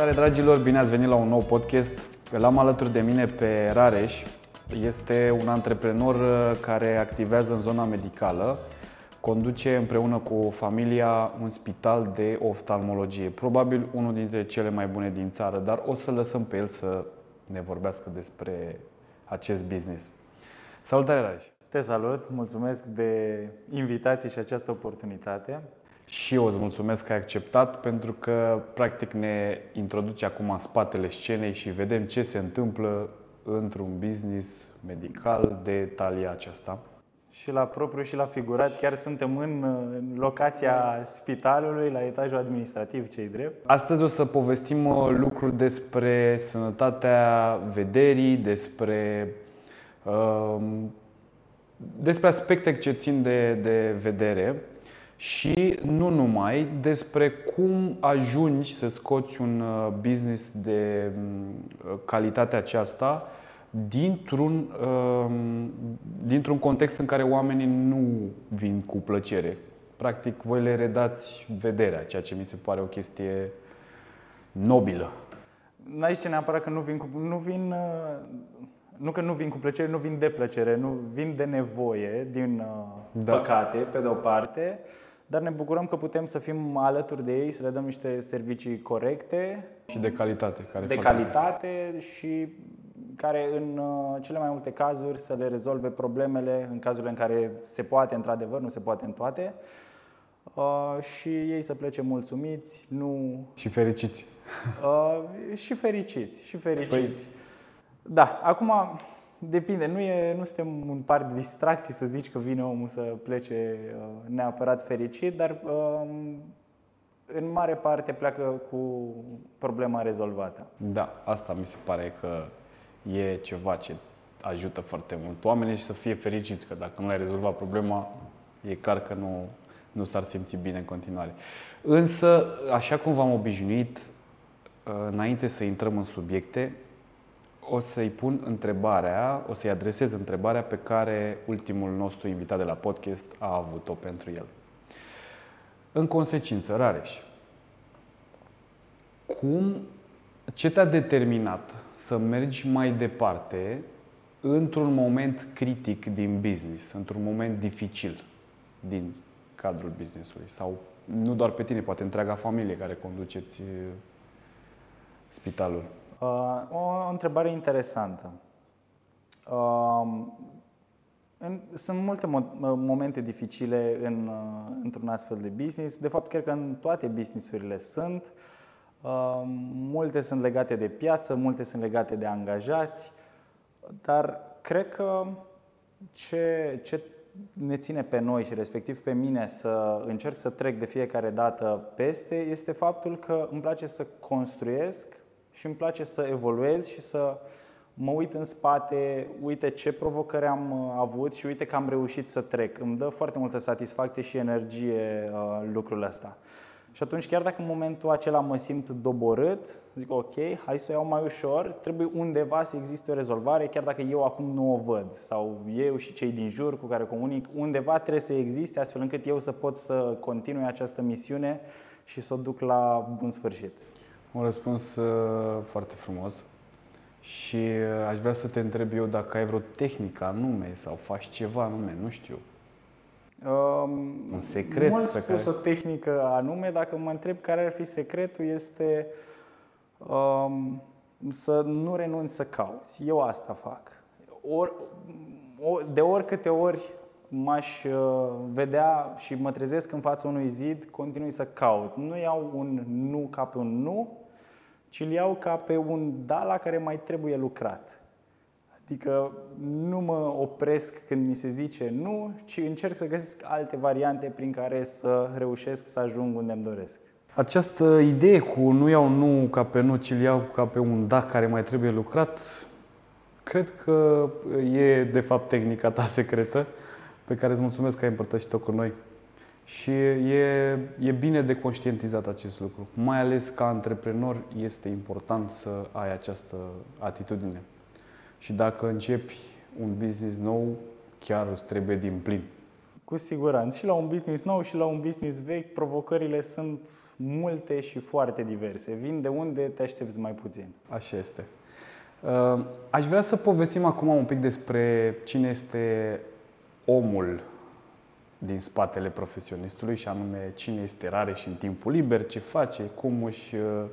Salutare dragilor, bine ați venit la un nou podcast. Îl am alături de mine pe Rareș. Este un antreprenor uh, care activează în zona medicală. Conduce împreună cu familia un spital de oftalmologie. Probabil unul dintre cele mai bune din țară, dar o să lăsăm pe el să ne vorbească despre acest business. Salutare, Rareș! Te salut, mulțumesc de invitație și această oportunitate. Și eu îți mulțumesc că ai acceptat pentru că practic ne introduce acum în spatele scenei și vedem ce se întâmplă într-un business medical de talia aceasta. Și la propriu și la figurat, chiar suntem în, în locația spitalului, la etajul administrativ, cei drept. Astăzi o să povestim uh, lucruri despre sănătatea vederii, despre, uh, despre aspecte ce țin de, de vedere și nu numai, despre cum ajungi să scoți un uh, business de mm, calitatea aceasta dintr-un, um, dintr-un context în care oamenii nu vin cu plăcere. Practic, voi le redați vederea, ceea ce mi se pare o chestie nobilă. N-ai zice neapărat că nu vin cu, nu vin, uh, nu că nu vin cu plăcere, nu vin de plăcere, nu vin de nevoie, din uh, da. păcate, pe de o parte, dar ne bucurăm că putem să fim alături de ei, să le dăm niște servicii corecte. Și de calitate. Care de calitate și care în uh, cele mai multe cazuri să le rezolve problemele în cazurile în care se poate într-adevăr, nu se poate în toate. Uh, și ei să plece mulțumiți, nu... Și fericiți. Uh, și fericiți, și fericiți. Păi... Da, acum Depinde, nu, e, nu suntem un par de distracții să zici că vine omul să plece uh, neapărat fericit, dar um, în mare parte pleacă cu problema rezolvată. Da, asta mi se pare că e ceva ce ajută foarte mult oamenii și să fie fericiți, că dacă nu le-ai rezolvat problema, e clar că nu, nu s-ar simți bine în continuare. Însă, așa cum v-am obișnuit, uh, înainte să intrăm în subiecte, o să-i pun întrebarea, o să-i adresez întrebarea pe care ultimul nostru invitat de la podcast a avut-o pentru el. În consecință, Rareș, cum, ce te-a determinat să mergi mai departe într-un moment critic din business, într-un moment dificil din cadrul businessului? Sau nu doar pe tine, poate întreaga familie care conduceți uh, spitalul? Uh, o întrebare interesantă. Uh, sunt multe momente dificile în, uh, într-un astfel de business. De fapt, cred că în toate businessurile sunt. Multe sunt legate de piață, multe sunt legate de angajați, dar cred că ce, ce ne ține pe noi și respectiv pe mine să încerc să trec de fiecare dată peste este faptul că îmi place să construiesc și îmi place să evoluez și să mă uit în spate, uite ce provocări am uh, avut și uite că am reușit să trec. Îmi dă foarte multă satisfacție și energie uh, lucrul ăsta. Și atunci, chiar dacă în momentul acela mă simt doborât, zic ok, hai să o iau mai ușor, trebuie undeva să existe o rezolvare, chiar dacă eu acum nu o văd, sau eu și cei din jur cu care comunic, undeva trebuie să existe astfel încât eu să pot să continui această misiune și să o duc la bun sfârșit. Un răspuns uh, foarte frumos și uh, aș vrea să te întreb eu dacă ai vreo tehnică anume sau faci ceva anume, nu știu. Um, un secret mult pe spus care... o tehnică anume, dacă mă întreb care ar fi secretul, este um, să nu renunți să cauți. Eu asta fac. Or, de oricâte ori m-aș uh, vedea și mă trezesc în fața unui zid, continui să caut. Nu iau un nu ca pe un nu, ci îl iau ca pe un da la care mai trebuie lucrat. Adică nu mă opresc când mi se zice nu, ci încerc să găsesc alte variante prin care să reușesc să ajung unde îmi doresc. Această idee cu nu iau nu ca pe nu, ci îl iau ca pe un da care mai trebuie lucrat, cred că e de fapt tehnica ta secretă pe care îți mulțumesc că ai împărtășit-o cu noi. Și e, e bine de conștientizat acest lucru. Mai ales ca antreprenor este important să ai această atitudine. Și dacă începi un business nou, chiar îți trebuie din plin. Cu siguranță. Și la un business nou și la un business vechi, provocările sunt multe și foarte diverse. Vin de unde te aștepți mai puțin. Așa este. Uh, aș vrea să povestim acum un pic despre cine este omul din spatele profesionistului și anume cine este rare și în timpul liber, ce face, cum își uh,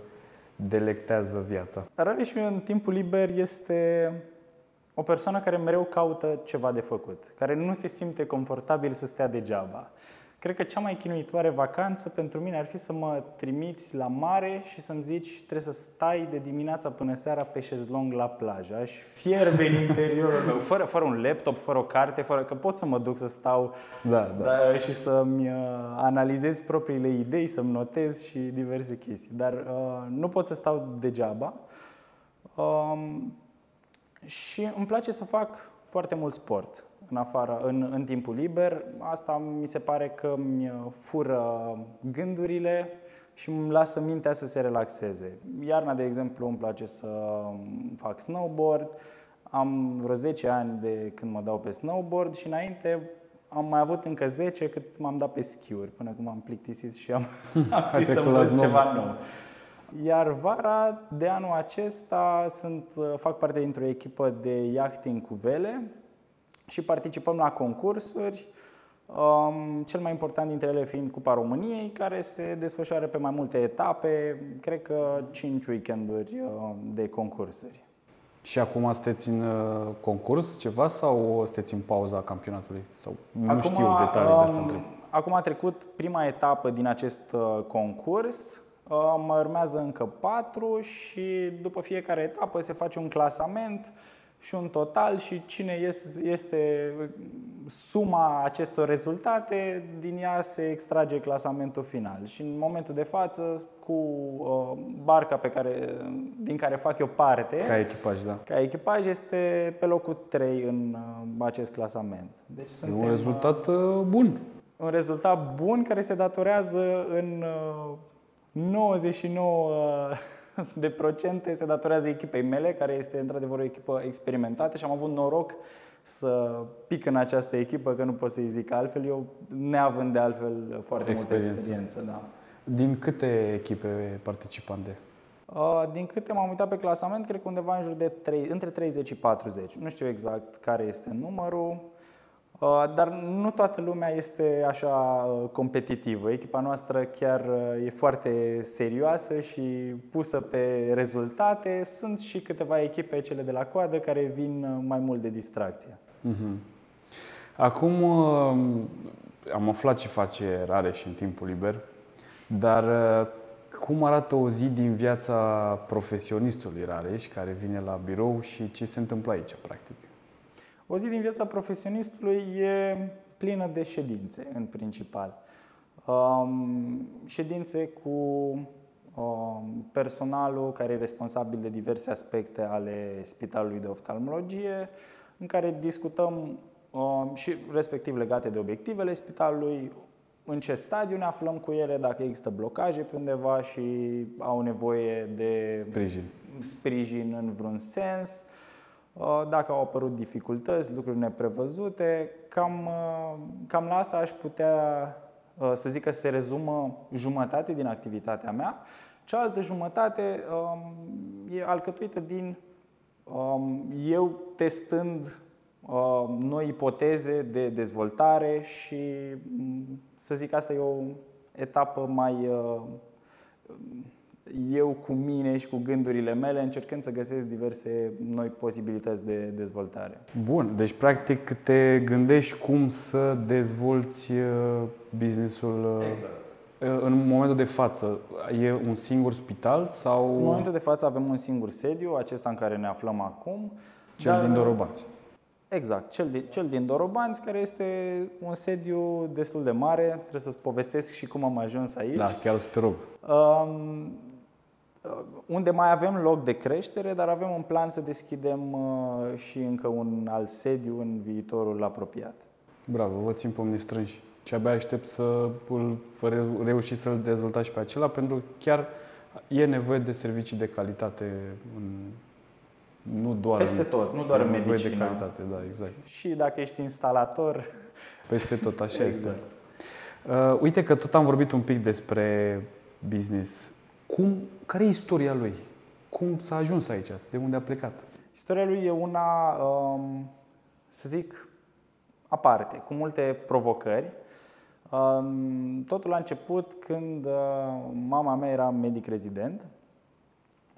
delectează viața. Rareș în timpul liber este o persoană care mereu caută ceva de făcut, care nu se simte confortabil să stea degeaba. Cred că cea mai chinuitoare vacanță pentru mine ar fi să mă trimiți la mare și să-mi zici trebuie să stai de dimineața până seara pe șezlong la plajă. Aș fierbe în interiorul meu, fără, fără un laptop, fără o carte, fără că pot să mă duc să stau da, da. Da, și să-mi uh, analizez propriile idei, să-mi notez și diverse chestii. Dar uh, nu pot să stau degeaba. Um, și îmi place să fac foarte mult sport în, afară, în, în timpul liber. Asta mi se pare că îmi fură gândurile și îmi lasă mintea să se relaxeze. Iarna, de exemplu, îmi place să fac snowboard. Am vreo 10 ani de când mă dau pe snowboard și înainte am mai avut încă 10 cât m-am dat pe schiuri, până când m-am plictisit și am, am zis să învăț ceva nou. Iar vara de anul acesta sunt, fac parte dintr-o echipă de yachting cu vele și participăm la concursuri, um, cel mai important dintre ele fiind Cupa României, care se desfășoară pe mai multe etape, cred că 5 weekenduri uh, de concursuri. Și acum sunteți în uh, concurs ceva sau sunteți în pauza campionatului? Sau nu acum, știu detalii um, de asta întreb. Acum a trecut prima etapă din acest uh, concurs, mai urmează încă patru și după fiecare etapă se face un clasament și un total și cine este suma acestor rezultate, din ea se extrage clasamentul final. Și în momentul de față, cu uh, barca pe care, din care fac eu parte, ca echipaj, da. Ca echipaj este pe locul 3 în uh, acest clasament. Deci suntem, un rezultat uh, bun. Un rezultat bun care se datorează în 99 de procente se datorează echipei mele, care este într-adevăr o echipă experimentată și am avut noroc să pic în această echipă, că nu pot să-i zic altfel, eu neavând de altfel foarte experiență. multă experiență. Da. Din câte echipe participante? Din câte m-am uitat pe clasament, cred că undeva în jur de 3, între 30 și 40. Nu știu exact care este numărul. Uh, dar nu toată lumea este așa uh, competitivă. Echipa noastră chiar uh, e foarte serioasă și pusă pe rezultate. Sunt și câteva echipe, cele de la coadă, care vin mai mult de distracție. Mm-hmm. Acum am aflat ce face rareș și în timpul liber, dar cum arată o zi din viața profesionistului Rareș care vine la birou și ce se întâmplă aici, practic? O zi din viața profesionistului e plină de ședințe, în principal. Um, ședințe cu um, personalul care e responsabil de diverse aspecte ale Spitalului de Oftalmologie, în care discutăm um, și respectiv legate de obiectivele spitalului, în ce stadiu ne aflăm cu ele, dacă există blocaje pe undeva și au nevoie de sprijin, sprijin în vreun sens. Uh, dacă au apărut dificultăți, lucruri neprevăzute, cam, uh, cam la asta aș putea uh, să zic că se rezumă jumătate din activitatea mea. Cealaltă jumătate um, e alcătuită din um, eu testând noi ipoteze de dezvoltare și mm, să zic asta e o etapă mai eu cu mine și cu gândurile mele, încercând să găsesc diverse noi posibilități de dezvoltare. Bun, deci practic te gândești cum să dezvolți uh, businessul uh, exact. Uh, în momentul de față. E un singur spital sau... În momentul de față avem un singur sediu, acesta în care ne aflăm acum. Cel dar... din Dorobanți. Exact, cel din, cel din Dorobanți, care este un sediu destul de mare. Trebuie să-ți povestesc și cum am ajuns aici. Da, chiar o să te rog. Um, Uh, unde mai avem loc de creștere, dar avem un plan să deschidem uh, și încă un alt sediu în viitorul apropiat. Bravo, vă țin pomni strânși și abia aștept să îl reușiți să-l dezvoltați pe acela, pentru că chiar e nevoie de servicii de calitate în Nu doar Peste în, tot, nu doar în nevoie medicină. de calitate, da, exact. Și dacă ești instalator, Peste tot, așa Exact. este. Uh, uite că tot am vorbit un pic despre business. Cum, care e istoria lui? Cum s-a ajuns aici? De unde a plecat? Istoria lui e una, um, să zic, aparte, cu multe provocări. Um, Totul a început când uh, mama mea era medic rezident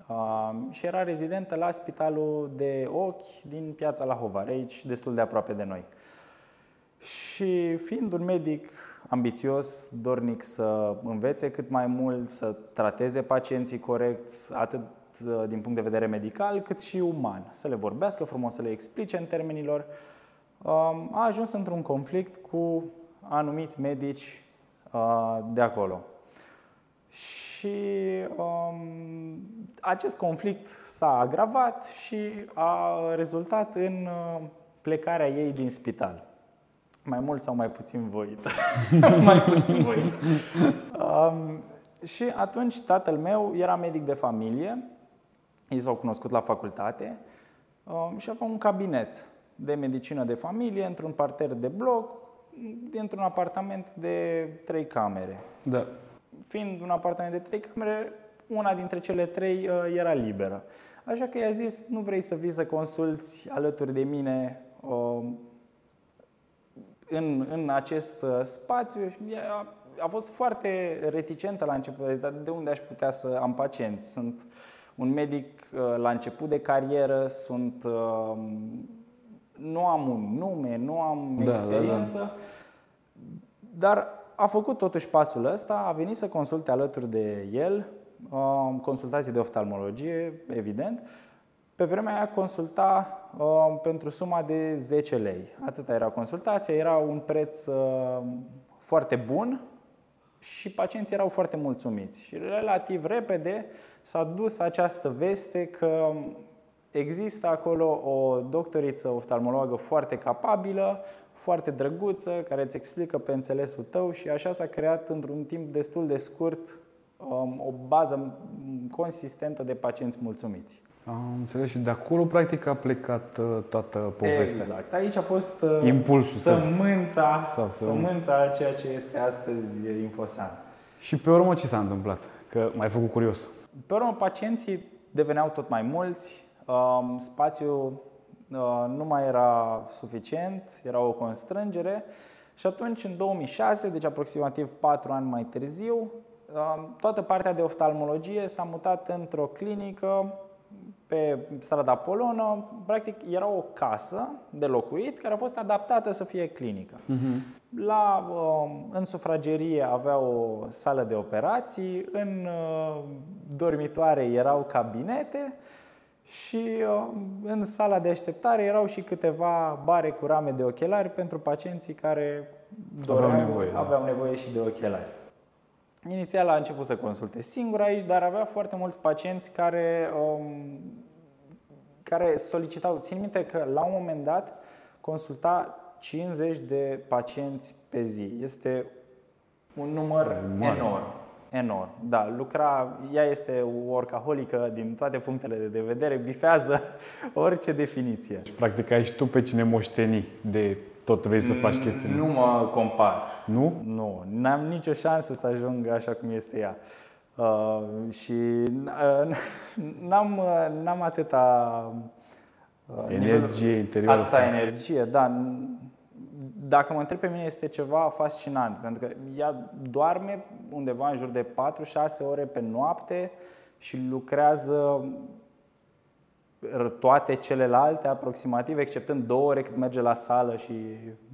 um, și era rezidentă la spitalul de ochi din piața la Hovar, aici destul de aproape de noi. Și fiind un medic ambițios, dornic să învețe cât mai mult, să trateze pacienții corect, atât uh, din punct de vedere medical, cât și uman. Să le vorbească frumos, să le explice în termenilor. Um, A ajuns într-un conflict cu anumiți medici uh, de acolo. Și um, acest conflict s-a agravat și a rezultat în uh, plecarea ei din spital. Mai mult sau mai puțin voit. mai puțin voit. Um, și atunci tatăl meu era medic de familie, ei s-au cunoscut la facultate um, și avea un cabinet de medicină de familie într-un parter de bloc, dintr-un apartament de trei camere. Da. Fiind un apartament de trei camere, una dintre cele trei uh, era liberă. Așa că i-a zis, nu vrei să vii să consulți alături de mine uh, în, în acest uh, spațiu și ea a fost foarte reticentă la început, a zis, dar de unde aș putea să am pacienți? Sunt un medic uh, la început de carieră, sunt, uh, nu am un nume, nu am Da, da, da. experiență, dar a făcut totuși pasul ăsta, a venit să consulte alături de el, uh, consultații de oftalmologie, evident. Pe vremea aia consulta uh, pentru suma de 10 lei. Atâta era consultația, era un preț uh, foarte bun și pacienții erau foarte mulțumiți. Și relativ repede s-a dus această veste că există acolo o doctoriță oftalmologă foarte capabilă, foarte drăguță, care îți explică pe înțelesul tău și așa s-a creat într-un timp destul de scurt um, o bază consistentă de pacienți mulțumiți. Am înțeles și de acolo, practic, a plecat uh, toată povestea. Exact. Aici a fost uh, Impulsul, să zic. sămânța, Sau să- sămânța a ceea ce este astăzi Infosan. Și pe urmă ce s-a întâmplat? Că m-ai făcut curios. Pe urmă, pacienții deveneau tot mai mulți, um, spațiul uh, nu mai era suficient, era o constrângere și atunci, în 2006, deci aproximativ 4 ani mai târziu, um, toată partea de oftalmologie s-a mutat într-o clinică pe strada Polonă. Practic, era o casă de locuit care a fost adaptată să fie clinică. La, um, în sufragerie avea o sală de operații, în uh, dormitoare erau cabinete și uh, în sala de așteptare erau și câteva bare cu rame de ochelari pentru pacienții care Aveau doreau, nevoie, da. aveau nevoie și de ochelari. Inițial a început să consulte singur aici, dar avea foarte mulți pacienți care, um, care solicitau. Țin minte că la un moment dat consulta 50 de pacienți pe zi. Este un număr Mare. enorm. Enorm. Da, lucra, ea este workaholică din toate punctele de vedere, bifează orice definiție. Și practic ai și tu pe cine moșteni de tot vrei să faci chestii. Nu mă compar. Nu? Nu, n-am nicio șansă să ajung așa cum este ea. Uh, și uh, n-am, uh, n-am atâta uh, Energie nivelul- interioară. Atâta energie, da. Dacă mă întreb pe mine, este ceva fascinant, pentru că ea doarme undeva în jur de 4-6 ore pe noapte și lucrează toate celelalte aproximativ, exceptând două ore cât merge la sală și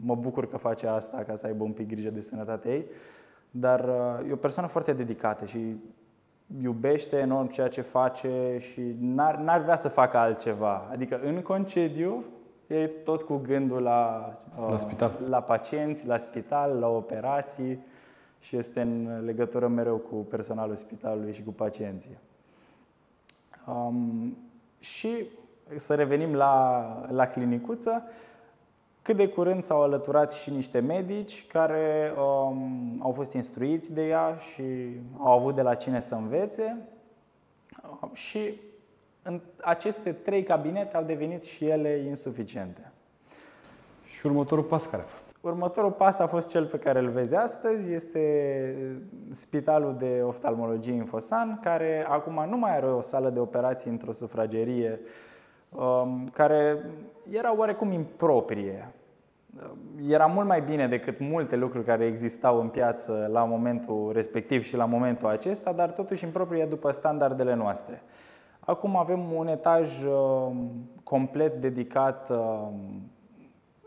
mă bucur că face asta ca să aibă un pic grijă de sănătatea ei. Dar uh, e o persoană foarte dedicată și iubește enorm ceea ce face și n-ar, n-ar vrea să facă altceva. Adică în concediu e tot cu gândul la, uh, La spital. la pacienți, la spital, la operații și este în legătură mereu cu personalul spitalului și cu pacienții. Um, și să revenim la, la clinicuță, cât de curând s-au alăturat și niște medici care um, au fost instruiți de ea și au avut de la cine să învețe. Um, și în aceste trei cabinete au devenit și ele insuficiente. Și următorul pas care a fost? Următorul pas a fost cel pe care îl vezi astăzi, este Spitalul de Oftalmologie Infosan, care acum nu mai are o sală de operații într-o sufragerie, um, care era oarecum improprie. Era mult mai bine decât multe lucruri care existau în piață la momentul respectiv și la momentul acesta, dar totuși improprie după standardele noastre. Acum avem un etaj um, complet dedicat um,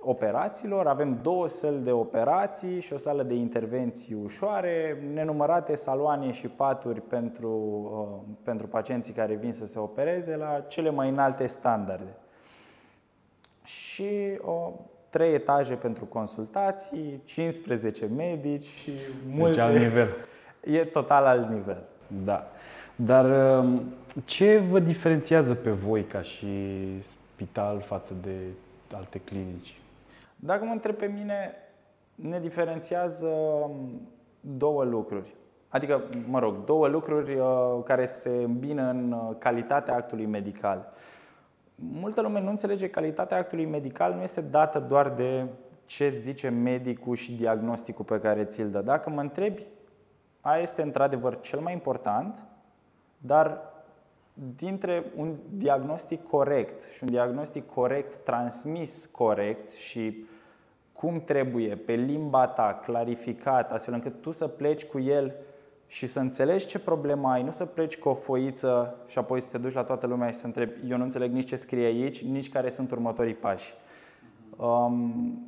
operațiilor. Avem două săli de operații și o sală de intervenții ușoare, nenumărate saloane și paturi pentru, uh, pentru pacienții care vin să se opereze la cele mai înalte standarde. Și o, trei etaje pentru consultații, 15 medici și multe... Deci alt nivel. E total alt nivel. Da. Dar um, ce vă diferențiază pe voi ca și spital față de alte clinici? Dacă mă întreb pe mine, ne diferențiază două lucruri. Adică, mă rog, două lucruri uh, care se îmbină în uh, calitatea actului medical. Multă lume nu înțelege calitatea actului medical nu este dată doar de ce zice medicul și diagnosticul pe care ți-l dă. Dacă mă întrebi, aia este într-adevăr cel mai important, dar dintre un diagnostic corect și un diagnostic corect transmis corect și cum trebuie, pe limba ta, clarificat, astfel încât tu să pleci cu el și să înțelegi ce problemă ai, nu să pleci cu o foiță și apoi să te duci la toată lumea și să întrebi eu nu înțeleg nici ce scrie aici, nici care sunt următorii pași. Um,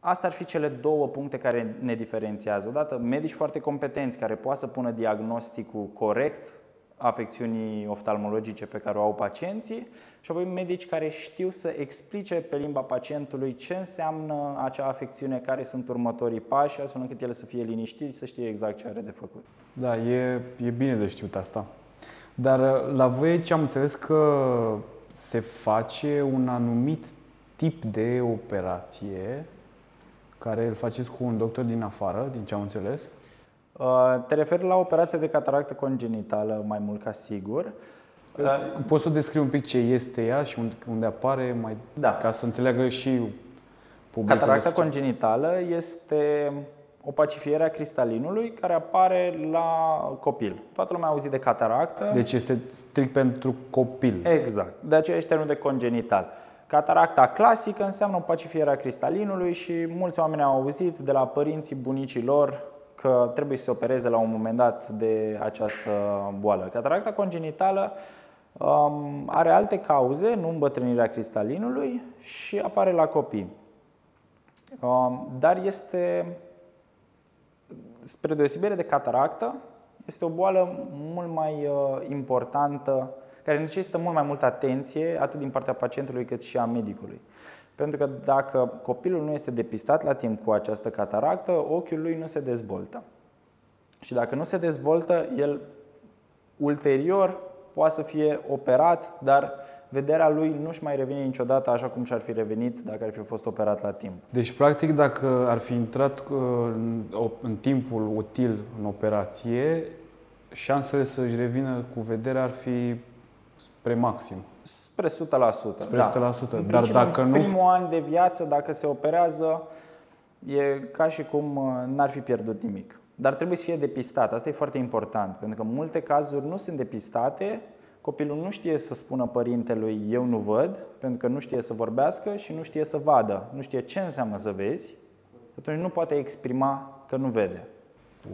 Asta ar fi cele două puncte care ne diferențiază. Odată, medici foarte competenți care poate să pună diagnosticul corect afecțiunii oftalmologice pe care o au pacienții și apoi medici care știu să explice pe limba pacientului ce înseamnă acea afecțiune, care sunt următorii pași, astfel încât el să fie liniștit și să știe exact ce are de făcut. Da, e, e bine de știut asta. Dar uh, la voi ce am înțeles că se face un anumit tip de operație care îl faceți cu un doctor din afară, din ce am înțeles? Uh, te referi la operația de cataractă congenitală mai mult ca sigur. Uh, Poți să descrii un pic ce este ea și unde apare, mai, da. ca să înțeleagă și publicul. Cataracta congenitală este o pacifiere a cristalinului care apare la copil. Toată lumea a auzit de cataractă. Deci este strict pentru copil. Exact. De aceea este termenul de congenital. Cataracta clasică înseamnă o pacifiere a cristalinului și mulți oameni au auzit de la părinții bunicii lor că trebuie să se opereze la un moment dat de această boală. Cataracta congenitală um, are alte cauze, nu îmbătrânirea cristalinului și apare la copii. Um, dar este, spre deosebire de cataractă, este o boală mult mai uh, importantă, care necesită mult mai multă atenție, atât din partea pacientului cât și a medicului. Pentru că dacă copilul nu este depistat la timp cu această cataractă, ochiul lui nu se dezvoltă. Și dacă nu se dezvoltă, el ulterior poate să fie operat, dar vederea lui nu-și mai revine niciodată așa cum și-ar fi revenit dacă ar fi fost operat la timp. Deci, practic, dacă ar fi intrat uh, în timpul util în operație, șansele să-și revină cu vederea ar fi spre maxim. Spre 100%. Spre 100%. Da. În Dar dacă în nu... primul an de viață, dacă se operează, e ca și cum uh, n-ar fi pierdut nimic. Dar trebuie să fie depistat. Asta e foarte important, pentru că multe cazuri nu sunt depistate. Copilul nu știe să spună părintelui eu nu văd, pentru că nu știe să vorbească și nu știe să vadă. Nu știe ce înseamnă să vezi. Atunci nu poate exprima că nu vede.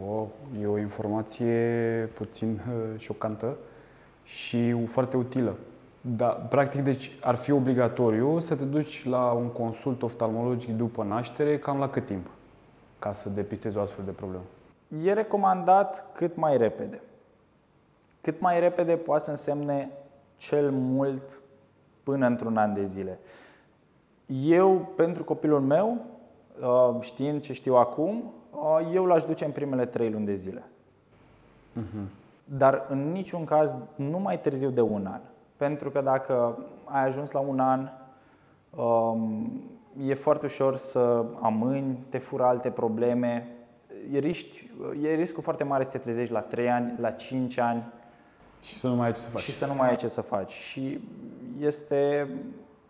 Wow, e o informație puțin uh, șocantă și foarte utilă. Da, practic, deci ar fi obligatoriu să te duci la un consult oftalmologic după naștere, cam la cât timp, ca să depistezi o astfel de problemă? E recomandat cât mai repede. Cât mai repede poate să însemne cel mult până într-un an de zile. Eu, pentru copilul meu, uh, știind ce știu acum, uh, eu l-aș duce în primele trei luni de zile. Uh-huh. Dar în niciun caz nu mai târziu de un an. Pentru că dacă ai ajuns la un an, um, e foarte ușor să amâni, te fură alte probleme, e, risc, e riscul foarte mare să te trezești la 3 ani, la 5 ani. Și să nu mai ai ce să faci. Și să nu mai ai ce să faci. Și este,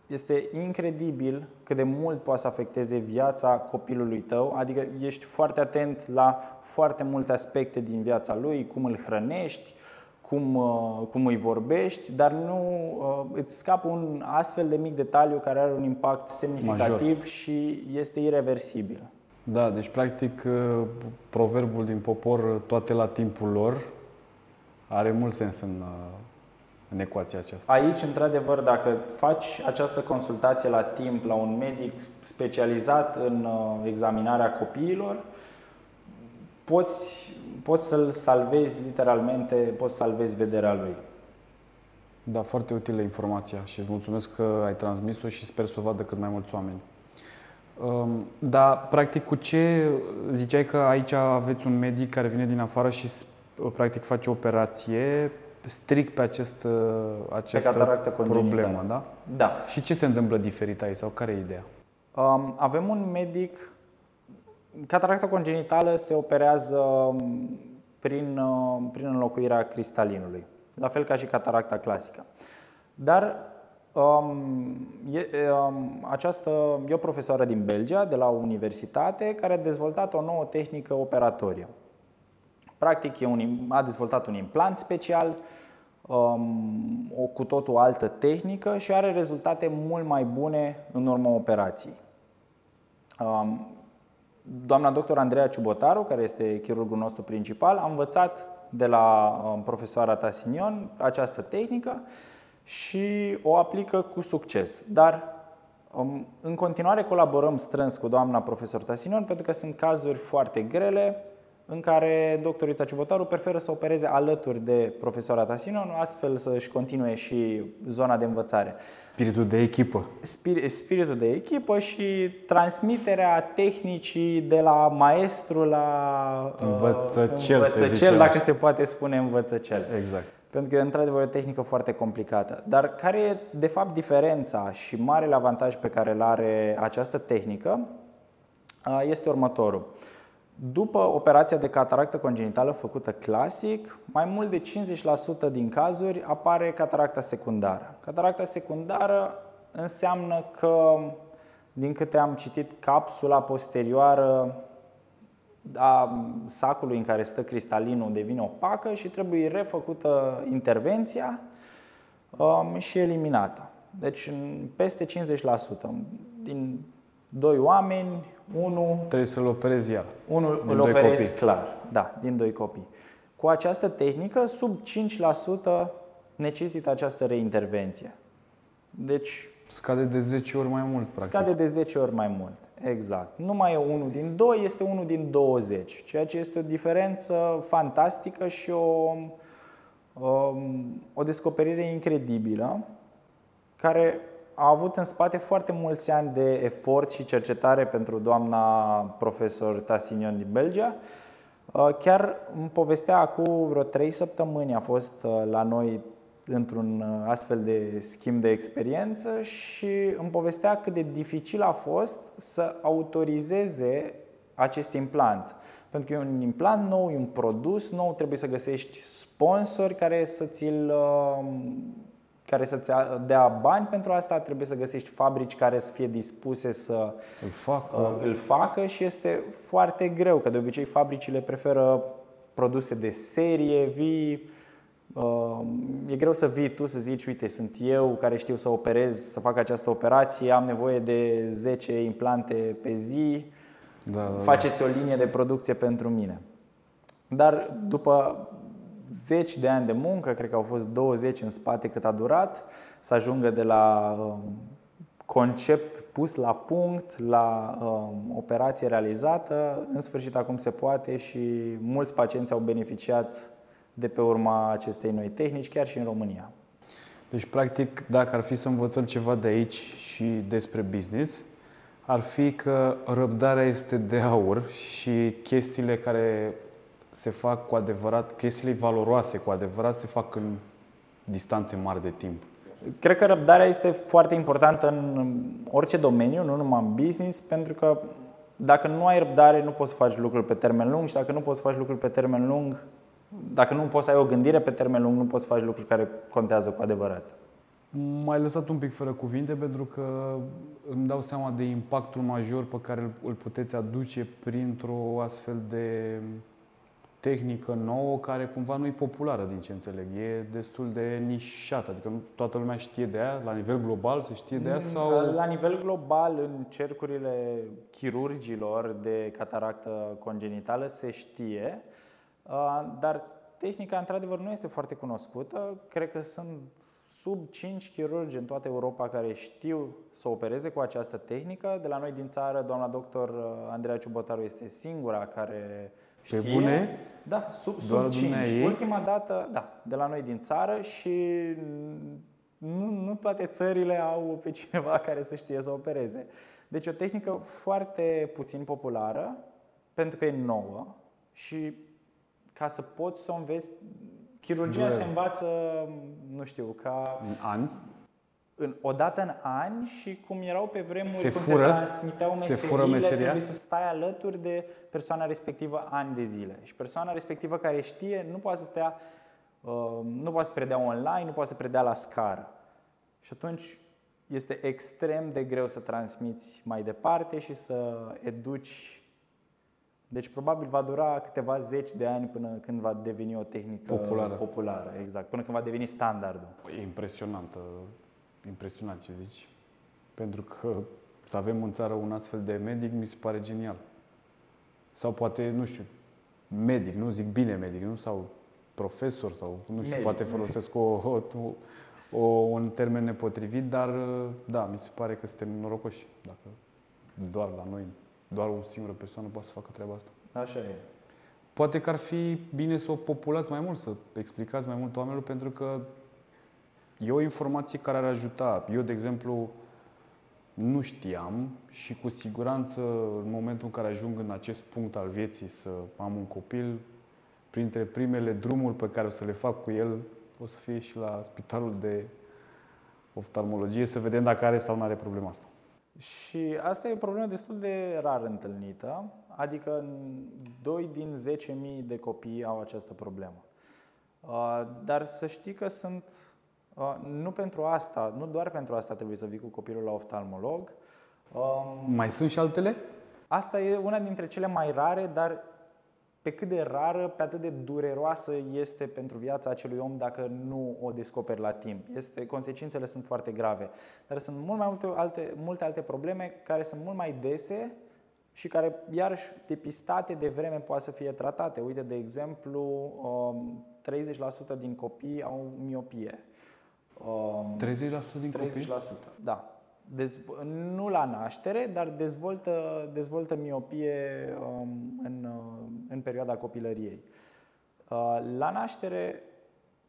este incredibil cât de mult poate să afecteze viața copilului tău, adică ești foarte atent la foarte multe aspecte din viața lui, cum îl hrănești, cum, uh, cum îi vorbești, dar nu uh, îți scapă un astfel de mic detaliu care are un impact semnificativ Major. și este irreversibil. Da, deci practic uh, proverbul din popor toate la timpul lor are mult sens în, în ecuația aceasta. Aici, într-adevăr, dacă faci această consultație la timp la un medic specializat în examinarea copiilor, poți poți să-l salvezi literalmente, poți să salvezi vederea lui. Da, foarte utilă informația și îți mulțumesc că ai transmis-o și sper să o vadă cât mai mulți oameni. Um, da, practic cu ce ziceai că aici aveți un medic care vine din afară și practic face operație strict pe acest, această pe cataractă problemă, da? Da. Și ce se întâmplă diferit aici sau care e ideea? Um, avem un medic Cataracta congenitală se operează um, prin, uh, prin înlocuirea cristalinului, la fel ca și cataracta clasică. Dar um, e, um, această, e o profesoară din Belgia, de la o universitate, care a dezvoltat o nouă tehnică operatorie. Practic, e un, a dezvoltat un implant special, um, o cu totul altă tehnică și are rezultate mult mai bune în urma operației. Um, doamna doctor Andreea Ciubotaru, care este chirurgul nostru principal, a învățat de la um, profesoara Tasinion această tehnică și o aplică cu succes. Dar um, în continuare colaborăm strâns cu doamna profesor Tasinion pentru că sunt cazuri foarte grele în care doctorița Ciubotaru preferă să opereze alături de profesoara Tasinion, astfel să-și continue și zona de învățare. Spiritul de echipă. Spir- spiritul de echipă și transmiterea tehnicii de la maestru la uh, învățăcel, învățăcel dacă se poate spune învățăcel. Exact. Pentru că e într-adevăr o tehnică foarte complicată. Dar care e de fapt diferența și marele avantaj pe care îl are această tehnică uh, este următorul. După operația de cataractă congenitală făcută clasic, mai mult de 50% din cazuri apare cataracta secundară. Cataracta secundară înseamnă că, din câte am citit, capsula posterioară a sacului în care stă cristalinul devine opacă și trebuie refăcută intervenția um, și eliminată. Deci peste 50% din doi oameni, unul... Trebuie să-l operezi iar. Unul îl operezi copii. clar, da, din doi copii. Cu această tehnică, sub 5% necesită această reintervenție. Deci... Scade de 10 ori mai mult, practic. Scade de 10 ori mai mult, exact. Nu mai e unul din 2, este unul din 20, ceea ce este o diferență fantastică și o, o, o descoperire incredibilă care a avut în spate foarte mulți ani de efort și cercetare pentru doamna profesor Tassignon din Belgia. Uh, chiar îmi povestea acum vreo trei săptămâni, a fost uh, la noi într-un uh, astfel de schimb de experiență și îmi povestea cât de dificil a fost să autorizeze acest implant. Pentru că e un implant nou, e un produs nou, trebuie să găsești sponsori care să ți-l care să-ți dea bani pentru asta, trebuie să găsești fabrici care să fie dispuse să îl facă, uh, îl facă și este foarte greu, că de obicei fabricile preferă produse de serie, vii, uh, e greu să vii tu să zici, uite, sunt eu care știu să operez, să fac această operație, am nevoie de 10 implante pe zi, da, da, da. faceți o linie de producție pentru mine. Dar după zeci de ani de muncă, cred că au fost 20 în spate cât a durat, să ajungă de la um, concept pus la punct, la um, operație realizată, în sfârșit acum se poate și mulți pacienți au beneficiat de pe urma acestei noi tehnici, chiar și în România. Deci, practic, dacă ar fi să învățăm ceva de aici și despre business, ar fi că răbdarea este de aur și chestiile care se fac cu adevărat, chestiile valoroase cu adevărat se fac în distanțe mari de timp. Cred că răbdarea este foarte importantă în orice domeniu, nu numai în business, pentru că dacă nu ai răbdare, nu poți să faci lucruri pe termen lung și dacă nu poți să faci lucruri pe termen lung, Dacă nu poți să ai o gândire pe termen lung, nu poți să faci lucruri care contează cu adevărat. M-ai lăsat un pic fără cuvinte pentru că îmi dau seama de impactul major pe care îl puteți aduce printr-o astfel de tehnică nouă care cumva nu e populară din ce înțeleg. E destul de nișată, adică nu toată lumea știe de ea, la nivel global se știe de ea mm, sau... La nivel global, în cercurile chirurgilor de cataractă congenitală se știe, uh, dar tehnica într-adevăr nu este foarte cunoscută. Cred că sunt sub 5 chirurgi în toată Europa care știu să opereze cu această tehnică. De la noi din țară, doamna doctor uh, Andreea Ciubotaru este singura care știe. Pe bune? Da, sub, sub 5. Ultima dată, da, de la noi din țară și nu, nu toate țările au pe cineva care să știe să opereze. Deci o tehnică foarte puțin populară, pentru că e nouă și ca să poți să o înveți, chirurgia se învață, nu știu, ca... În ani? În, odată în ani și cum erau pe vremuri se cum fură, se transmiteau meseriile, se fură meseria? trebuie să stai alături de persoana respectivă ani de zile. Și persoana respectivă care știe nu poate să stea, uh, nu poate să predea online, nu poate să predea la scară. Și atunci este extrem de greu să transmiți mai departe și să educi. Deci probabil va dura câteva zeci de ani până când va deveni o tehnică populară. populară exact, până când va deveni standardul. E impresionantă impresionat ce zici. Pentru că să avem în țară un astfel de medic mi se pare genial. Sau poate, nu știu, medic, nu zic bine medic, nu? Sau profesor sau, nu știu, medic. poate folosesc o, o, o, un termen nepotrivit, dar da, mi se pare că suntem norocoși. Dacă doar la noi, doar o singură persoană poate să facă treaba asta. Așa e. Poate că ar fi bine să o populați mai mult, să explicați mai mult oamenilor, pentru că E o informație care ar ajuta. Eu, de exemplu, nu știam și cu siguranță în momentul în care ajung în acest punct al vieții să am un copil, printre primele drumuri pe care o să le fac cu el, o să fie și la spitalul de oftalmologie să vedem dacă are sau nu are problema asta. Și asta e o problemă destul de rar întâlnită, adică 2 din 10.000 de copii au această problemă. Uh, dar să știi că sunt Uh, nu pentru asta, nu doar pentru asta trebuie să vii cu copilul la oftalmolog. Um, mai sunt și altele? Asta e una dintre cele mai rare, dar pe cât de rară, pe atât de dureroasă este pentru viața acelui om dacă nu o descoperi la timp. Este, consecințele sunt foarte grave. Dar sunt mult mai multe alte, multe alte probleme care sunt mult mai dese și care, iarăși, depistate de vreme, poate să fie tratate. Uite, de exemplu, 30% um, din copii au miopie. 30% um, din 30%, copii? 30%, da. Dezv- nu la naștere, dar dezvoltă, dezvoltă miopie um, în, uh, în perioada copilăriei. Uh, la naștere,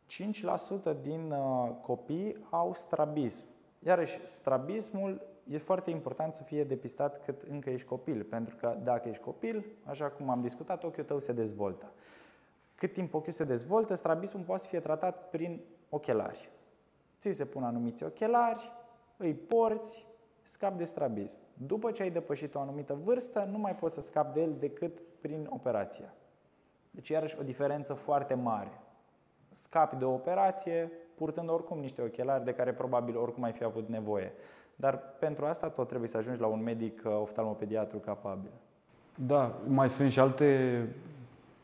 5% din uh, copii au strabism. Iarăși, strabismul e foarte important să fie depistat cât încă ești copil, pentru că dacă ești copil, așa cum am discutat, ochiul tău se dezvoltă. Cât timp ochiul se dezvoltă, strabismul poate să fie tratat prin ochelari ți se pun anumiți ochelari, îi porți, scapi de strabism. După ce ai depășit o anumită vârstă, nu mai poți să scapi de el decât prin operație. Deci iarăși o diferență foarte mare. Scapi de o operație purtând oricum niște ochelari de care probabil oricum ai fi avut nevoie. Dar pentru asta tot trebuie să ajungi la un medic uh, oftalmopediatru capabil. Da, mai sunt și alte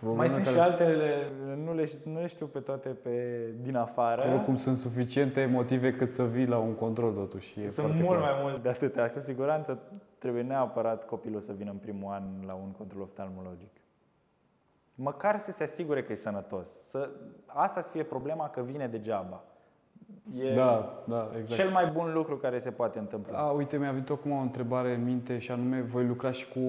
Probleme Mai sunt care... și altele, nu le, nu le știu pe toate pe, din afară. Oricum sunt suficiente motive cât să vii la un control totuși. E sunt mult clar. mai mult de atâtea. Cu siguranță trebuie neapărat copilul să vină în primul an la un control oftalmologic. Măcar să se asigure că e sănătos. Să, asta să fie problema că vine degeaba. E da, da, exact. cel mai bun lucru care se poate întâmpla. A, uite, mi-a venit acum o întrebare în minte și anume, voi lucra și cu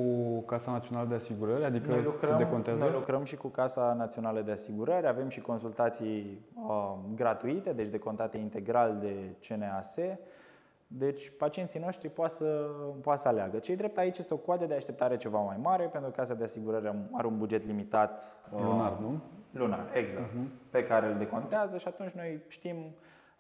Casa Națională de Asigurări? Adică noi lucrăm, se decontează? Noi lucrăm și cu Casa Națională de Asigurări, avem și consultații uh, gratuite, deci decontate integral de CNAS. Deci pacienții noștri poate să, poate să aleagă. Cei drept aici este o coadă de așteptare ceva mai mare, pentru că Casa de Asigurări are un buget limitat. Lunar, uh, nu? Lunar, exact. Uh-huh. Pe care îl decontează și atunci noi știm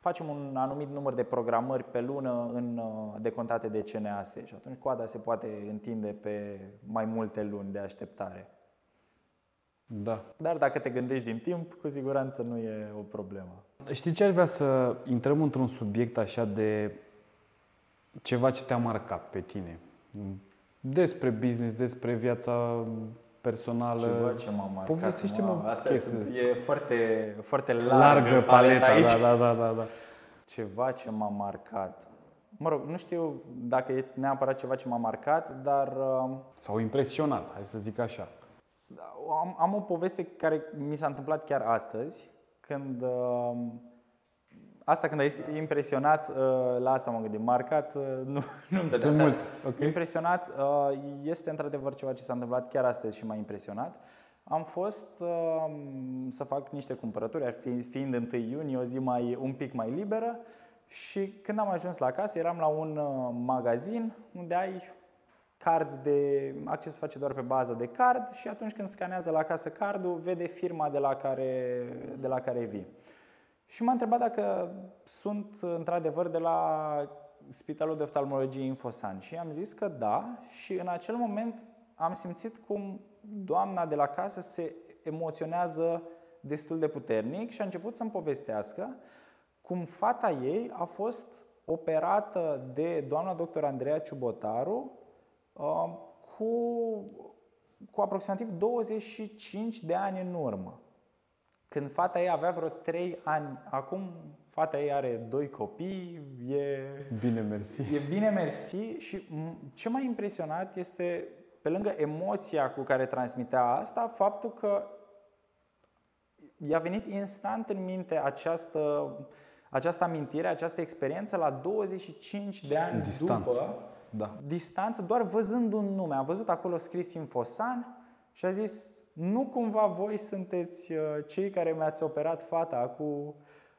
facem un anumit număr de programări pe lună în uh, decontate de CNAS și atunci coada se poate întinde pe mai multe luni de așteptare. Da. Dar dacă te gândești din timp, cu siguranță nu e o problemă. Știi ce aș vrea să intrăm într-un subiect așa de ceva ce te-a marcat pe tine? Despre business, despre viața personală. Ceva ce m-a marcat. Povestește-mă Asta chestii. sunt, e foarte, foarte largă, Largă paleta, aici. da, da, da, da, da. Ceva ce m-a marcat. Mă rog, nu știu dacă e neapărat ceva ce m-a marcat, dar uh, Sau impresionat, hai să zic așa. am, am o poveste care mi s-a întâmplat chiar astăzi, când uh, asta când ai zis impresionat, uh, la asta m-am gândit, marcat, uh, nu, nu-mi dădea, Sunt dar multe, ok. Impresionat, uh, este într-adevăr ceva ce s-a întâmplat chiar astăzi și m-a impresionat. Am fost uh, să fac niște cumpărături, ar fi, fiind 1 iunie, o zi mai, un pic mai liberă și când am ajuns la casă eram la un uh, magazin unde ai card de accesul face doar pe bază de card și atunci când scanează la casă cardul, vede firma de la care, de la care vii. Și m-a întrebat dacă sunt într-adevăr de la Spitalul de Oftalmologie Infosan și am zis că da și în acel moment am simțit cum doamna de la casă se emoționează destul de puternic și a început să-mi povestească cum fata ei a fost operată de doamna doctor Andreea Ciubotaru uh, cu, cu aproximativ 25 de ani în urmă. Când fata ei avea vreo 3 ani, acum fata ei are doi copii, e, Bine, mersi. e bine mersi și m- ce m-a impresionat este, pe lângă emoția cu care transmitea asta, faptul că i-a venit instant în minte această, această amintire, această experiență la 25 de ani Distanță. după, Da. distanță, doar văzând un nume. A văzut acolo scris Infosan și a zis, nu cumva voi sunteți uh, cei care mi-ați operat fata cu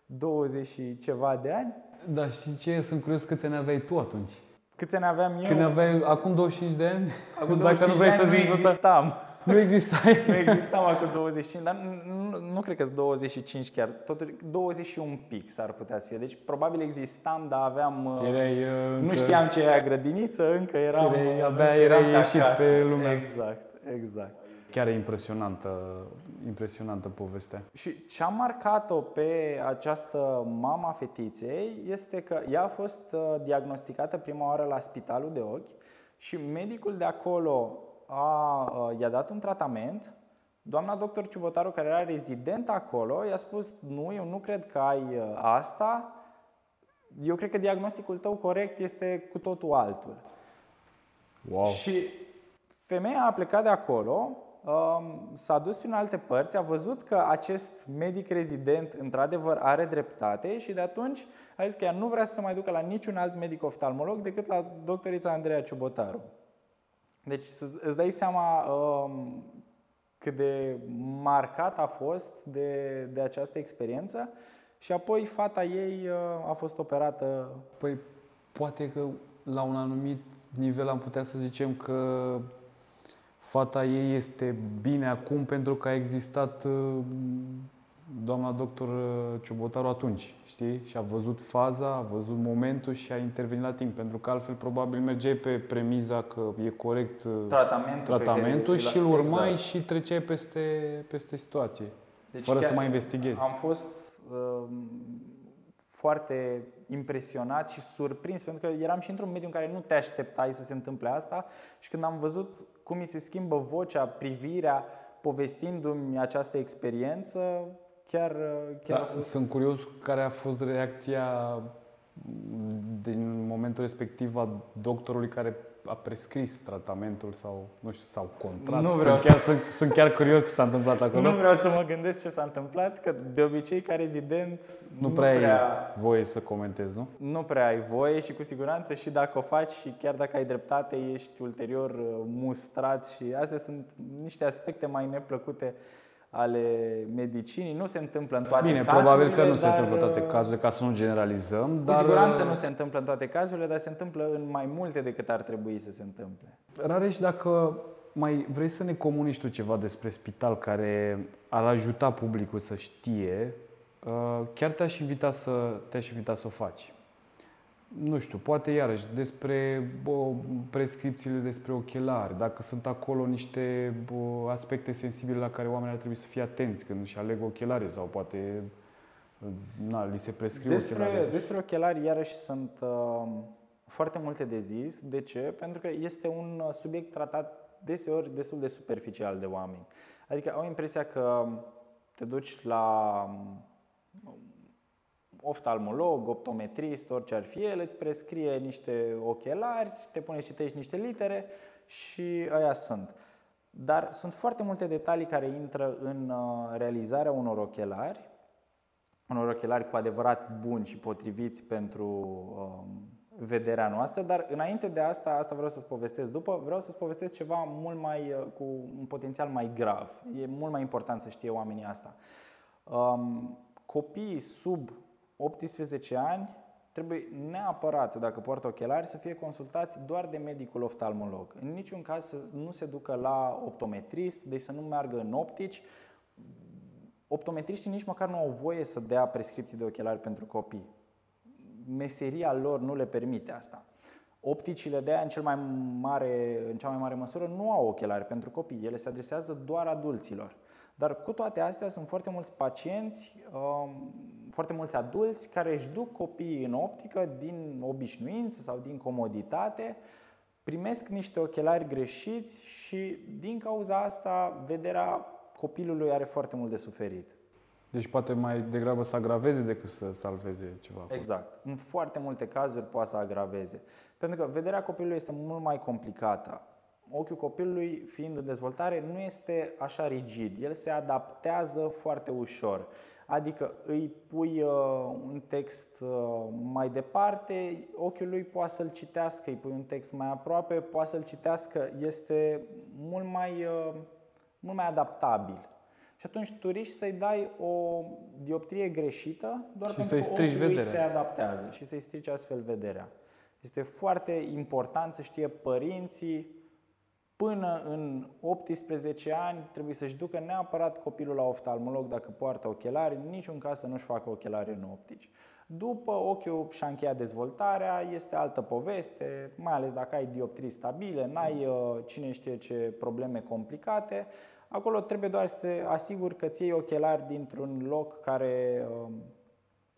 20 și ceva de ani? Dar știi ce? Sunt curios câți ani aveai tu atunci. Câți ani aveam eu? Când aveai acum 25 de ani? Acum Dacă 25 nu vrei de să ani zici nu asta, existam. nu existai. Nu existam acum 25, dar nu, nu, nu cred că 25 chiar, totuși 20 și un pic s-ar putea să fie. Deci probabil existam, dar aveam... uh, Erai, uh, nu încă- știam ce e grădiniță, încă eram... Erai- uh, abia încă eram erai ieșit acasă. pe lume. Exact, exact. Chiar e impresionantă, impresionantă povestea. Și ce a marcat-o pe această mama fetiței este că ea a fost uh, diagnosticată prima oară la spitalul de ochi și medicul de acolo a, uh, i-a dat un tratament. Doamna doctor Ciubotaru, care era rezident acolo, i-a spus nu, eu nu cred că ai uh, asta, eu cred că diagnosticul tău corect este cu totul altul. Wow. Și femeia a plecat de acolo, um, s-a dus prin alte părți, a văzut că acest medic rezident într-adevăr are dreptate și de atunci a zis că ea nu vrea să se mai ducă la niciun alt medic oftalmolog decât la doctorița Andreea Ciubotaru. Deci să- îți dai seama um, cât de marcat a fost de, de această experiență și apoi fata ei uh, a fost operată Păi poate că la un anumit nivel am putea să zicem că fata ei este bine acum pentru că a existat uh, doamna doctor uh, Ciubotaru atunci, știi? Și a văzut faza, a văzut momentul și a intervenit la timp, pentru că altfel probabil mergeai pe premiza că e corect uh, tratamentul, pe tratamentul care, și îl urmai exact. și treceai peste, peste situație, Deci fără chiar să mai investighezi. Am fost uh, foarte impresionat și surprins pentru că eram și într-un mediu în care nu te așteptai să se întâmple asta și când am văzut cum mi se schimbă vocea, privirea, povestindu-mi această experiență, chiar, uh, chiar a Da, fost sunt curios care a fost reacția din momentul respectiv a doctorului care a prescris tratamentul sau, nu știu, sau contrat. Nu vreau sunt, chiar, sunt, sunt chiar curios ce s-a întâmplat acolo. Nu vreau să mă gândesc ce s-a întâmplat, că de obicei ca rezident nu prea, ai voie să comentezi, nu? nu prea ai voie și cu siguranță și dacă o faci și chiar dacă ai dreptate, ești ulterior uh, mustrat și astea sunt niște aspecte mai neplăcute ale medicinii. Nu se întâmplă în toate Bine, cazurile, probabil că nu se dar, întâmplă toate uh, cazurile, ca să nu generalizăm, Cu dar siguranță uh, nu se întâmplă în toate cazurile, dar se întâmplă în mai multe decât ar trebui să se întâmple. Rareș, dacă mai vrei să ne comunici tu ceva despre spital care ar ajuta publicul să știe, uh, chiar te-aș invita să, te-aș invita să o faci. Nu știu, poate iarăși despre bă, prescripțiile despre ochelari, dacă sunt acolo niște bă, aspecte sensibile la care oamenii ar trebui să fie atenți când își aleg ochelari sau poate na, li se prescriu Despre, ochelari. despre ochelari, iarăși, sunt uh, foarte multe de zis. De ce? Pentru că este un subiect tratat deseori destul de superficial de oameni. Adică au impresia că te duci la oftalmolog, optometrist, orice ar fi el, îți prescrie niște ochelari, te pune și citești niște litere și aia sunt. Dar sunt foarte multe detalii care intră în uh, realizarea unor ochelari, unor ochelari cu adevărat buni și potriviți pentru um, vederea noastră, dar înainte de asta, asta vreau să-ți povestesc după, vreau să-ți povestesc ceva mult mai, uh, cu un potențial mai grav. E mult mai important să știe oamenii asta. Um, copiii sub 18 ani trebuie neapărat, dacă poartă ochelari, să fie consultați doar de medicul oftalmolog. În niciun caz să nu se ducă la optometrist, deci să nu meargă în optici. Optometriștii nici măcar nu au voie să dea prescripții de ochelari pentru copii. Meseria lor nu le permite asta. Opticile de aia în, cel mai mare, în cea mai mare măsură nu au ochelari pentru copii, ele se adresează doar adulților. Dar cu toate astea sunt foarte mulți pacienți, um, foarte mulți adulți care își duc copiii în optică din obișnuință sau din comoditate, primesc niște ochelari greșiți și din cauza asta vederea copilului are foarte mult de suferit. Deci poate mai degrabă să agraveze decât să salveze ceva. Exact. În foarte multe cazuri poate să agraveze. Pentru că vederea copilului este mult mai complicată ochiul copilului, fiind în dezvoltare, nu este așa rigid. El se adaptează foarte ușor. Adică îi pui uh, un text uh, mai departe, ochiul lui poate să-l citească, îi pui un text mai aproape, poate să-l citească, este mult mai, uh, mult mai adaptabil. Și atunci tu riști să-i dai o dioptrie greșită doar și pentru că ochiul lui se adaptează și să-i strici astfel vederea. Este foarte important să știe părinții Până în 18 ani trebuie să-și ducă neapărat copilul la oftalmolog dacă poartă ochelari, în niciun caz să nu-și facă ochelari în optici. După ochiul și-a încheiat dezvoltarea, este altă poveste, mai ales dacă ai dioptrii stabile, n-ai uh, cine știe ce probleme complicate. Acolo trebuie doar să te asiguri că ți iei ochelari dintr-un loc care um,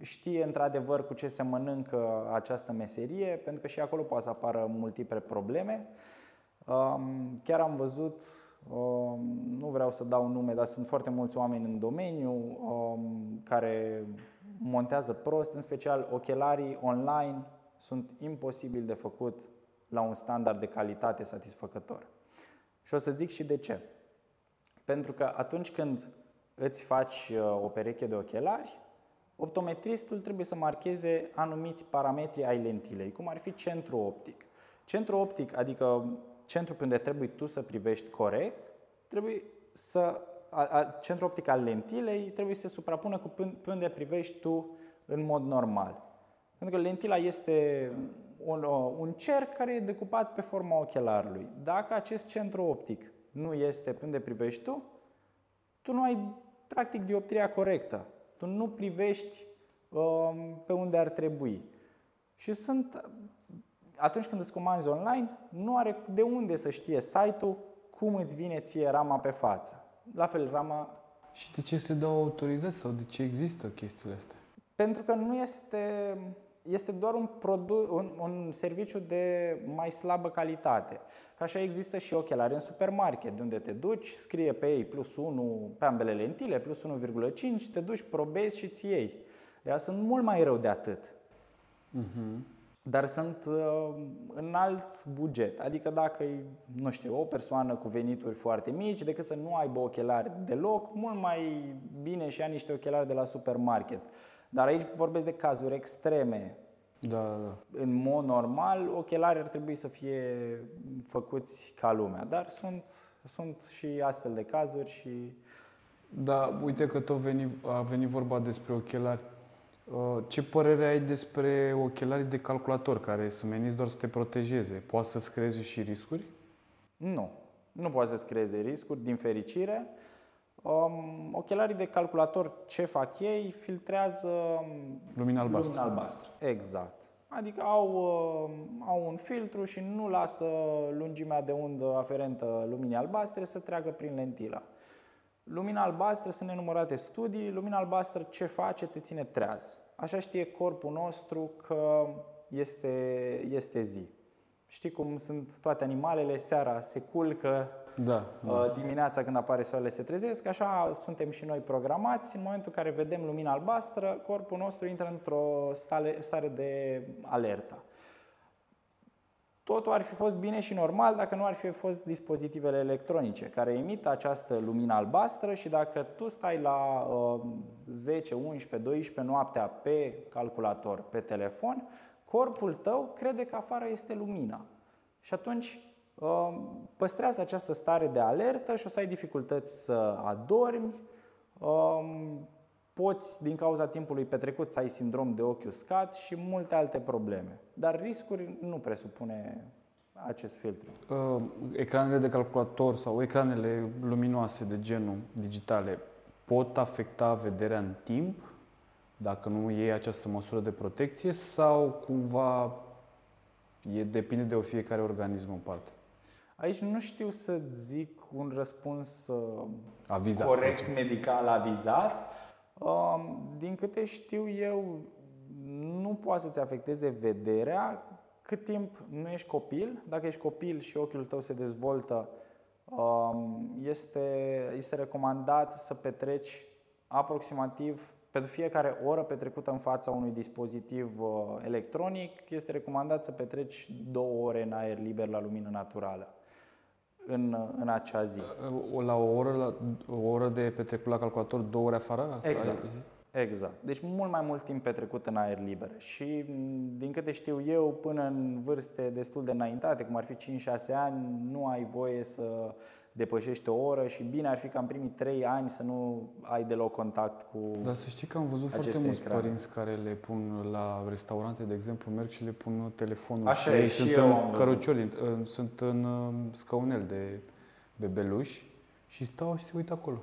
știe într-adevăr cu ce se mănâncă această meserie, pentru că și acolo poate să apară multiple probleme. Chiar am văzut, nu vreau să dau nume, dar sunt foarte mulți oameni în domeniu care montează prost, în special ochelarii online sunt imposibil de făcut la un standard de calitate satisfăcător. Și o să zic și de ce. Pentru că atunci când îți faci uh, o pereche de ochelari, optometristul trebuie să marcheze anumiți parametri ai lentilei, cum ar fi centru optic. Centru optic, adică centrul pe unde trebuie tu să privești corect, trebuie să, a, a, centrul optic al lentilei trebuie să se suprapună cu pe unde privești tu în mod normal. Pentru că lentila este un, un cerc care e decupat pe forma ochelarului. Dacă acest centru optic nu este pe unde privești tu, tu nu ai practic dioptria corectă. Tu nu privești um, pe unde ar trebui. Și sunt atunci când îți comanzi online, nu are de unde să știe site-ul cum îți vine ție rama pe față. La fel, rama... Și de ce se dau autorizații sau de ce există chestiile astea? Pentru că nu este, este doar un, produ- un, un serviciu de mai slabă calitate. Ca așa există și ochelari în supermarket, de unde te duci, scrie pe ei plus 1 pe ambele lentile, plus 1,5, te duci, probezi și ți iei. Ea sunt mult mai rău de atât. Uh-huh dar sunt uh, în alt buget. Adică dacă e, nu știu, o persoană cu venituri foarte mici, decât să nu aibă ochelari deloc, mult mai bine și ia niște ochelari de la supermarket. Dar aici vorbesc de cazuri extreme. Da, da. În mod normal, ochelarii ar trebui să fie făcuți ca lumea, dar sunt, sunt și astfel de cazuri și... Da, uite că tot veni, a venit vorba despre ochelari. Uh, ce părere ai despre ochelarii de calculator care sunt meniți doar să te protejeze? Poate să-ți creeze și riscuri? Nu. Nu poate să-ți creeze riscuri, din fericire. Um, ochelarii de calculator, ce fac ei? Filtrează lumina albastră. Lumina albastră. Exact. Adică au, uh, au un filtru și nu lasă lungimea de undă aferentă luminii albastre să treacă prin lentilă. Lumina albastră, sunt nenumărate studii, lumina albastră ce face? Te ține treaz. Așa știe corpul nostru că este, este zi. Știi cum sunt toate animalele, seara se culcă, da, da. Uh, dimineața când apare soarele se trezesc, așa suntem și noi programați. În momentul în care vedem lumina albastră, corpul nostru intră într-o stare, stare de alertă. Totul ar fi fost bine și normal dacă nu ar fi fost dispozitivele electronice care emită această lumină albastră și dacă tu stai la uh, 10, 11, 12 noaptea pe calculator, pe telefon, corpul tău crede că afară este lumina. Și atunci uh, păstrează această stare de alertă și o să ai dificultăți să adormi, uh, poți, din cauza timpului petrecut, să ai sindrom de ochi uscat și multe alte probleme. Dar riscuri nu presupune acest filtru. Uh, ecranele de calculator sau ecranele luminoase de genul digitale pot afecta vederea în timp dacă nu iei această măsură de protecție sau cumva e, depinde de o fiecare organism în parte? Aici nu știu să zic un răspuns uh, avizat, corect medical avizat. Um, din câte știu eu, nu poate să-ți afecteze vederea cât timp nu ești copil. Dacă ești copil și ochiul tău se dezvoltă, um, este, este recomandat să petreci aproximativ pentru fiecare oră petrecută în fața unui dispozitiv uh, electronic, este recomandat să petreci două ore în aer liber la lumină naturală în, în acea zi. La o oră, la, o oră de petrecut la calculator, două ore afară? Asta exact. Exact. Deci mult mai mult timp petrecut în aer liber. Și din câte știu eu, până în vârste destul de înaintate, cum ar fi 5-6 ani, nu ai voie să depășești o oră și bine ar fi ca în primii 3 ani să nu ai deloc contact cu Dar să știi că am văzut foarte mulți ecrane. părinți care le pun la restaurante, de exemplu, merg și le pun telefonul. Așa și e, și sunt în cărucioli, sunt în um, scaunel de bebeluși și stau și se uită acolo.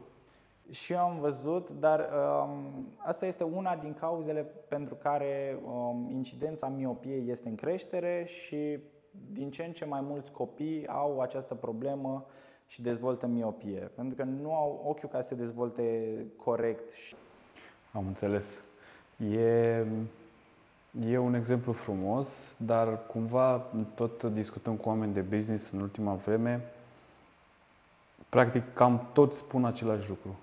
Și eu am văzut, dar um, asta este una din cauzele pentru care um, incidența miopiei este în creștere și din ce în ce mai mulți copii au această problemă și dezvoltă miopie, pentru că nu au ochiul ca să se dezvolte corect. Am înțeles. E, e un exemplu frumos, dar cumva tot discutăm cu oameni de business în ultima vreme. Practic, cam toți spun același lucru.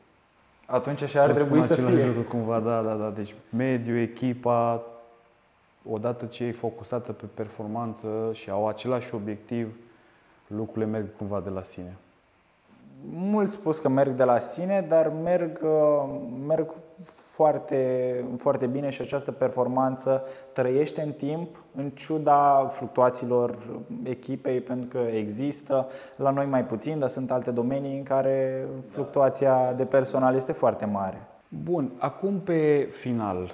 Atunci așa ar trebui să fie. lucru cumva, da, da, da. Deci mediul, echipa, odată ce e focusată pe performanță și au același obiectiv, lucrurile merg cumva de la sine mult spus că merg de la sine, dar merg, uh, merg foarte, foarte bine și această performanță trăiește în timp, în ciuda fluctuațiilor echipei, pentru că există, la noi mai puțin, dar sunt alte domenii în care fluctuația de personal este foarte mare. Bun, acum pe final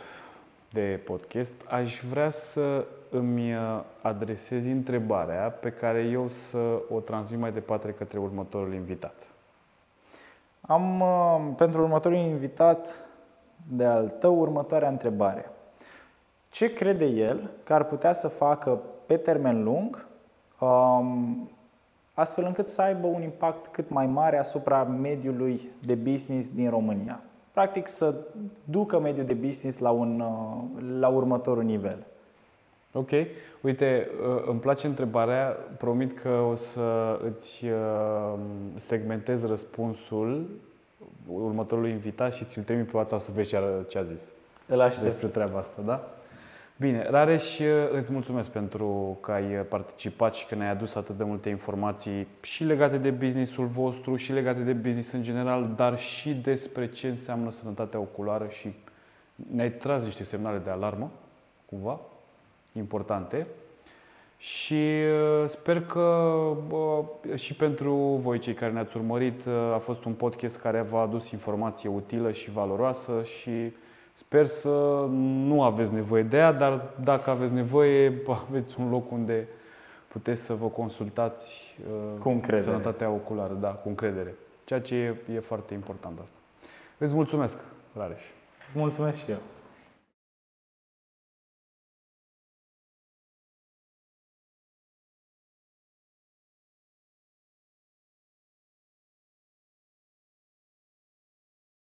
de podcast aș vrea să îmi adresez întrebarea pe care eu să o transmit mai departe către următorul invitat. Am uh, pentru următorul invitat de al tău următoarea întrebare. Ce crede el că ar putea să facă pe termen lung um, astfel încât să aibă un impact cât mai mare asupra mediului de business din România? Practic să ducă mediul de business la, un, uh, la următorul nivel. Ok. Uite, uh, îmi place întrebarea. Promit că o să îți uh, segmentez răspunsul următorului invitat și ți-l trimit pe WhatsApp să vezi ce a zis Îl aștept. despre treaba asta, da? Bine, Rareș, uh, îți mulțumesc pentru că ai participat și că ne-ai adus atât de multe informații și legate de businessul vostru și legate de business în general, dar și despre ce înseamnă sănătatea oculară și ne-ai tras niște semnale de alarmă, cumva, importante. Și uh, sper că și pentru voi cei care ne-ați urmărit uh, a fost un podcast care v-a adus informație utilă și valoroasă și sper să nu aveți nevoie de ea, dar dacă aveți nevoie, aveți un loc unde puteți să vă consultați uh, cu încredere. sănătatea oculară, da, cu încredere. Ceea ce e, e foarte important asta. Îți mulțumesc, Rareș. Îți mulțumesc și eu.